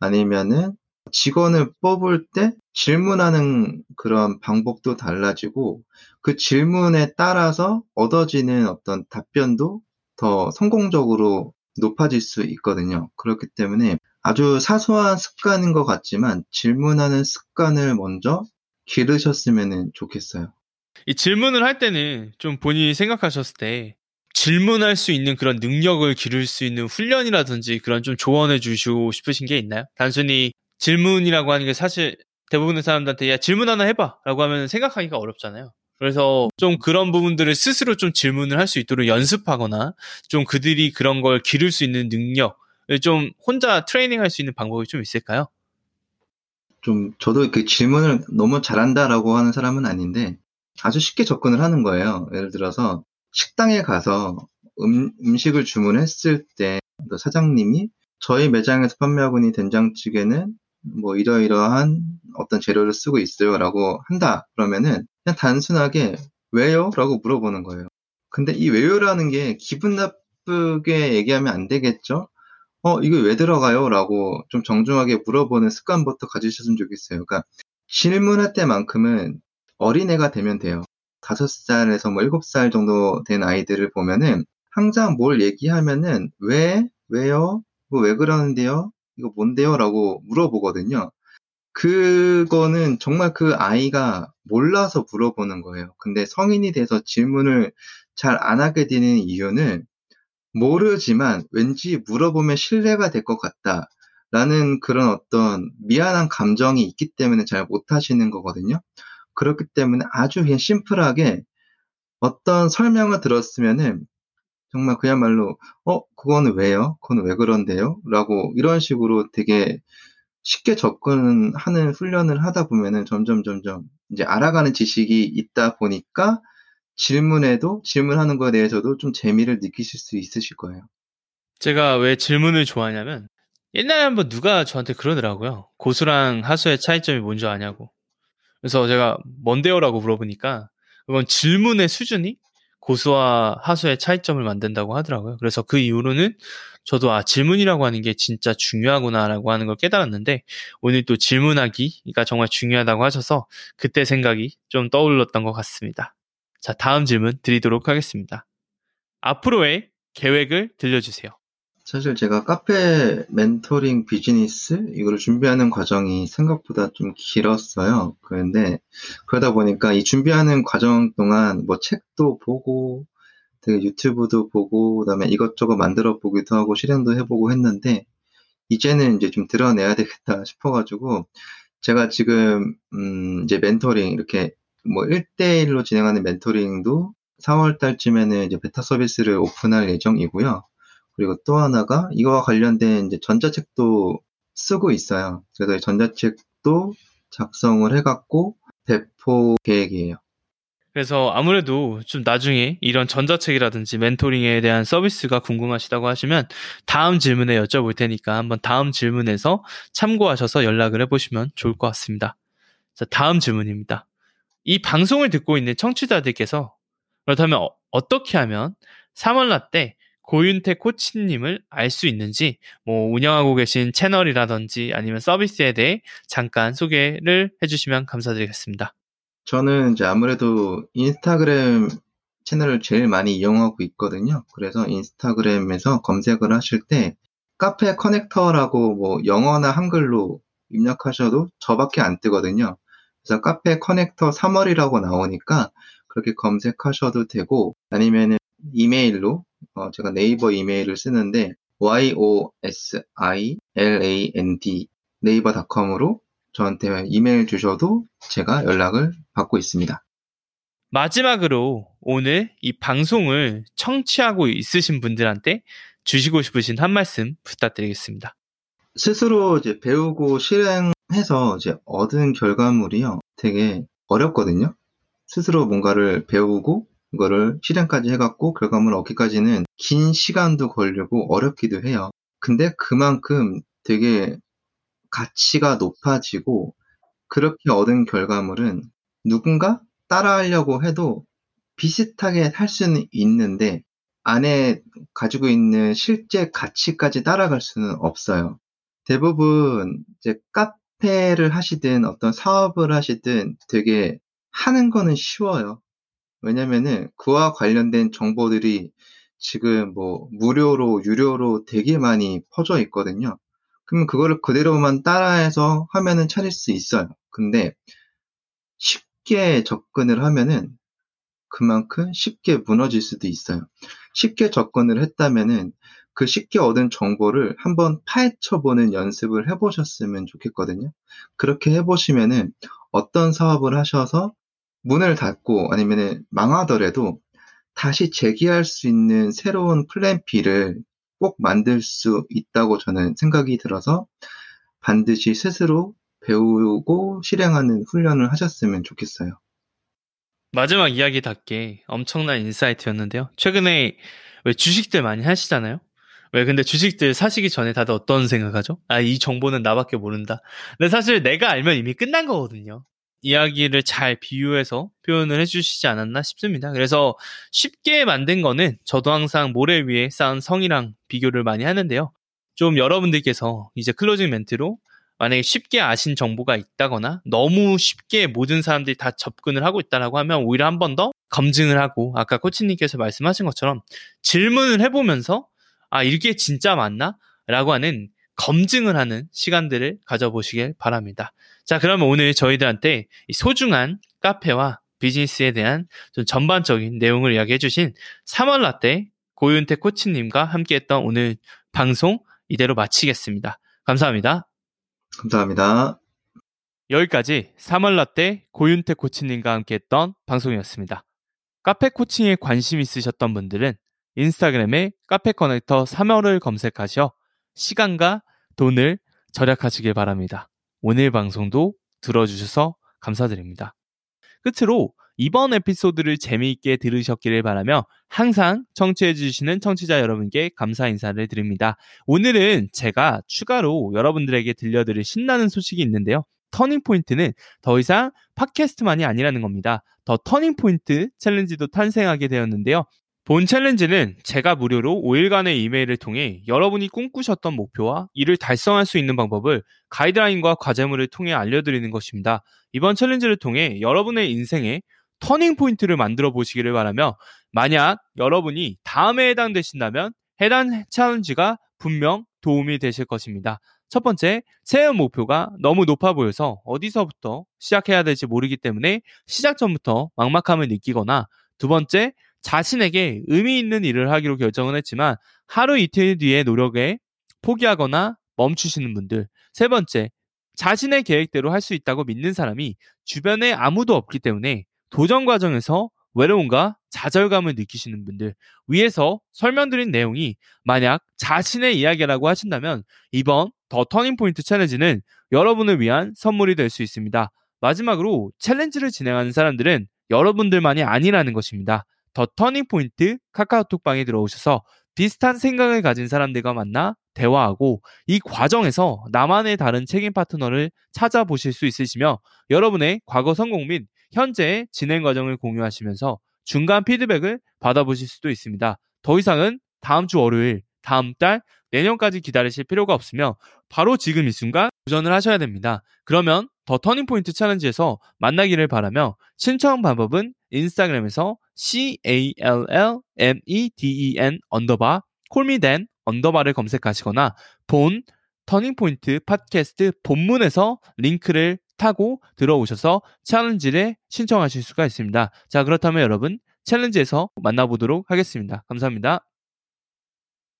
아니면은 직원을 뽑을 때 질문하는 그런 방법도 달라지고 그 질문에 따라서 얻어지는 어떤 답변도 더 성공적으로 높아질 수 있거든요. 그렇기 때문에 아주 사소한 습관인 것 같지만 질문하는 습관을 먼저 기르셨으면 좋겠어요. 이 질문을 할 때는 좀 본인이 생각하셨을 때 질문할 수 있는 그런 능력을 기를 수 있는 훈련이라든지 그런 좀 조언해 주시고 싶으신 게 있나요? 단순히 질문이라고 하는 게 사실 대부분의 사람들한테 야 질문 하나 해봐 라고 하면 생각하기가 어렵잖아요. 그래서 좀 그런 부분들을 스스로 좀 질문을 할 수 있도록 연습하거나 좀 그들이 그런 걸 기를 수 있는 능력을 좀 혼자 트레이닝 할 수 있는 방법이 좀 있을까요? 좀 저도 그 질문을 너무 잘한다라고 하는 사람은 아닌데 아주 쉽게 접근을 하는 거예요. 예를 들어서 식당에 가서 음, 음식을 주문했을 때 사장님이 저희 매장에서 판매하고 있는 된장찌개는 뭐 이러이러한 어떤 재료를 쓰고 있어요라고 한다. 그러면은 그냥 단순하게 왜요? 라고 물어보는 거예요. 근데 이 왜요라는 게 기분 나쁘게 얘기하면 안 되겠죠? 어, 이거 왜 들어가요? 라고 좀 정중하게 물어보는 습관부터 가지셨으면 좋겠어요. 그러니까 질문할 때만큼은 어린애가 되면 돼요. 다섯 살에서 뭐 일곱 살 정도 된 아이들을 보면은 항상 뭘 얘기하면은 왜, 왜요? 뭐 왜 그러는데요? 이거 뭔데요? 라고 물어보거든요. 그거는 정말 그 아이가 몰라서 물어보는 거예요. 근데 성인이 돼서 질문을 잘 안 하게 되는 이유는 모르지만 왠지 물어보면 신뢰가 될 것 같다. 라는 그런 어떤 미안한 감정이 있기 때문에 잘 못하시는 거거든요. 그렇기 때문에 아주 그냥 심플하게 어떤 설명을 들었으면은 정말 그야말로 어 그거는 왜요? 그거는 왜 그런데요? 라고 이런 식으로 되게 쉽게 접근하는 훈련을 하다 보면은 점점 점점 이제 알아가는 지식이 있다 보니까 질문에도 질문하는 거에 대해서도 좀 재미를 느끼실 수 있으실 거예요. 제가 왜 질문을 좋아하냐면 옛날에 한번 누가 저한테 그러더라고요. 고수랑 하수의 차이점이 뭔지 아냐고. 그래서 제가 뭔데요라고 물어보니까 그건 질문의 수준이 고수와 하수의 차이점을 만든다고 하더라고요. 그래서 그 이후로는 저도 아 질문이라고 하는 게 진짜 중요하구나라고 하는 걸 깨달았는데 오늘 또 질문하기가 정말 중요하다고 하셔서 그때 생각이 좀 떠올랐던 것 같습니다. 자 다음 질문 드리도록 하겠습니다. 앞으로의 계획을 들려주세요. 사실 제가 카페 멘토링 비즈니스 이거를 준비하는 과정이 생각보다 좀 길었어요. 그런데 그러다 보니까 이 준비하는 과정 동안 뭐 책도 보고 되게 유튜브도 보고 그다음에 이것저것 만들어 보기도 하고 실행도 해보고 했는데 이제는 이제 좀 드러내야 되겠다 [laughs] 싶어가지고 제가 지금 음 이제 멘토링 이렇게 뭐 1대1로 진행하는 멘토링도 4월 달쯤에는 이제 베타 서비스를 오픈할 예정이고요. 그리고 또 하나가 이거와 관련된 이제 전자책도 쓰고 있어요. 그래서 전자책도 작성을 해갖고 배포 계획이에요. 그래서 아무래도 좀 나중에 이런 전자책이라든지 멘토링에 대한 서비스가 궁금하시다고 하시면 다음 질문에 여쭤볼 테니까 한번 다음 질문에서 참고하셔서 연락을 해보시면 좋을 것 같습니다. 자, 다음 질문입니다. 이 방송을 듣고 있는 청취자들께서 그렇다면 어, 떻게 하면 3월 라 때 고윤태 코치님을 알 수 있는지 뭐 운영하고 계신 채널이라든지 아니면 서비스에 대해 잠깐 소개를 해주시면 감사드리겠습니다. 저는 이제 아무래도 인스타그램 채널을 제일 많이 이용하고 있거든요. 그래서 인스타그램에서 검색을 하실 때 카페 커넥터라고 뭐 영어나 한글로 입력하셔도 저밖에 안 뜨거든요. 그래서 카페 커넥터 3월이라고 나오니까 그렇게 검색하셔도 되고 아니면은 이메일로 어 제가 네이버 이메일을 쓰는데 yosiland 네이버닷컴으로 저한테 이메일 주셔도 제가 연락을 받고 있습니다. 마지막으로 오늘 이 방송을 청취하고 있으신 분들한테 주시고 싶으신 한 말씀 부탁드리겠습니다. 스스로 이제 배우고 실행해서 이제 얻은 결과물이요. 되게 어렵거든요. 스스로 뭔가를 배우고 이거를 실행까지 해갖고 결과물을 얻기까지는 긴 시간도 걸리고 어렵기도 해요. 근데 그만큼 되게 가치가 높아지고 그렇게 얻은 결과물은 누군가 따라하려고 해도 비슷하게 할 수는 있는데 안에 가지고 있는 실제 가치까지 따라갈 수는 없어요. 대부분 이제 카페를 하시든 어떤 사업을 하시든 되게 하는 거는 쉬워요. 왜냐면은 그와 관련된 정보들이 지금 뭐 무료로 유료로 되게 많이 퍼져 있거든요. 그러면 그거를 그대로만 따라해서 화면은 차릴 수 있어요. 근데 쉽게 접근을 하면은 그만큼 쉽게 무너질 수도 있어요. 쉽게 접근을 했다면은 그 쉽게 얻은 정보를 한번 파헤쳐보는 연습을 해보셨으면 좋겠거든요. 그렇게 해보시면은 어떤 사업을 하셔서 문을 닫고 아니면 망하더라도 다시 재기할 수 있는 새로운 플랜 B를 꼭 만들 수 있다고 저는 생각이 들어서 반드시 스스로 배우고 실행하는 훈련을 하셨으면 좋겠어요. 마지막 이야기답게 엄청난 인사이트였는데요. 최근에 왜 주식들 많이 하시잖아요? 왜 근데 주식들 사시기 전에 다들 어떤 생각하죠? 아, 이 정보는 나밖에 모른다. 근데 사실 내가 알면 이미 끝난 거거든요. 이야기를 잘 비유해서 표현을 해주시지 않았나 싶습니다. 그래서 쉽게 만든 거는 저도 항상 모래 위에 쌓은 성이랑 비교를 많이 하는데요. 좀 여러분들께서 이제 클로징 멘트로 만약에 쉽게 아신 정보가 있다거나 너무 쉽게 모든 사람들이 다 접근을 하고 있다라고 하면 오히려 한 번 더 검증을 하고 아까 코치님께서 말씀하신 것처럼 질문을 해보면서 아 이게 진짜 맞나? 라고 하는 검증을 하는 시간들을 가져보시길 바랍니다. 자, 그러면 오늘 저희들한테 소중한 카페와 비즈니스에 대한 좀 전반적인 내용을 이야기해 주신 3월 라떼 고윤태 코치님과 함께 했던 오늘 방송 이대로 마치겠습니다. 감사합니다. 감사합니다. 여기까지 3월 라떼 고윤태 코치님과 함께 했던 방송이었습니다. 카페 코칭에 관심 있으셨던 분들은 인스타그램에 카페 커넥터 3월을 검색하셔 시간과 돈을 절약하시길 바랍니다. 오늘 방송도 들어주셔서 감사드립니다. 끝으로 이번 에피소드를 재미있게 들으셨기를 바라며 항상 청취해주시는 청취자 여러분께 감사 인사를 드립니다. 오늘은 제가 추가로 여러분들에게 들려드릴 신나는 소식이 있는데요. 터닝포인트는 더 이상 팟캐스트만이 아니라는 겁니다. 더 터닝포인트 챌린지도 탄생하게 되었는데요. 본 챌린지는 제가 무료로 5일간의 이메일을 통해 여러분이 꿈꾸셨던 목표와 이를 달성할 수 있는 방법을 가이드라인과 과제물을 통해 알려드리는 것입니다. 이번 챌린지를 통해 여러분의 인생에 터닝 포인트를 만들어 보시기를 바라며 만약 여러분이 다음에 해당되신다면 해당 챌린지가 분명 도움이 되실 것입니다. 첫 번째, 새해 목표가 너무 높아 보여서 어디서부터 시작해야 될지 모르기 때문에 시작 전부터 막막함을 느끼거나 두 번째, 자신에게 의미 있는 일을 하기로 결정을 했지만 하루 이틀 뒤의 노력에 포기하거나 멈추시는 분들. 세 번째, 자신의 계획대로 할 수 있다고 믿는 사람이 주변에 아무도 없기 때문에 도전 과정에서 외로움과 좌절감을 느끼시는 분들 위에서 설명드린 내용이 만약 자신의 이야기라고 하신다면 이번 더 터닝포인트 챌린지는 여러분을 위한 선물이 될 수 있습니다. 마지막으로 챌린지를 진행하는 사람들은 여러분들만이 아니라는 것입니다. 더 터닝포인트 카카오톡방에 들어오셔서 비슷한 생각을 가진 사람들과 만나 대화하고 이 과정에서 나만의 다른 책임 파트너를 찾아보실 수 있으시며 여러분의 과거 성공 및 현재의 진행 과정을 공유하시면서 중간 피드백을 받아보실 수도 있습니다. 더 이상은 다음 주 월요일, 다음 달, 내년까지 기다리실 필요가 없으며 바로 지금 이 순간 도전을 하셔야 됩니다. 그러면 더 터닝포인트 챌린지에서 만나기를 바라며 신청 방법은 인스타그램에서 C-A-L-L-M-E-D-E-N 언더바 callmeden 언더바를 검색하시거나 본 터닝포인트 팟캐스트 본문에서 링크를 타고 들어오셔서 챌린지를 신청하실 수가 있습니다. 자, 그렇다면 여러분 챌린지에서 만나보도록 하겠습니다. 감사합니다.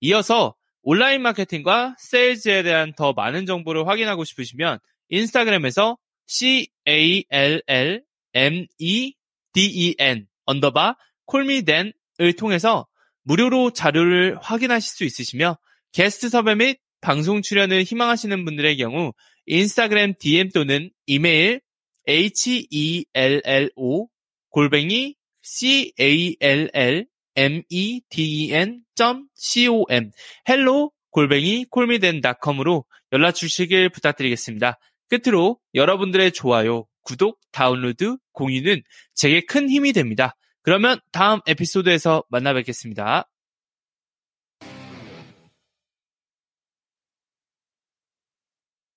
이어서 온라인 마케팅과 세일즈에 대한 더 많은 정보를 확인하고 싶으시면 인스타그램에서 C-A-L-L-M-E-D-E-N 언더바 콜미댄을 통해서 무료로 자료를 확인하실 수 있으시며 게스트 섭외 및 방송 출연을 희망하시는 분들의 경우 인스타그램 DM 또는 이메일 hello 골뱅이 call medn.com hello 골뱅이 콜미덴닷컴으로 연락 주시길 부탁드리겠습니다. 끝으로 여러분들의 좋아요, 구독, 다운로드, 공유는 제게 큰 힘이 됩니다. 그러면 다음 에피소드에서 만나 뵙겠습니다.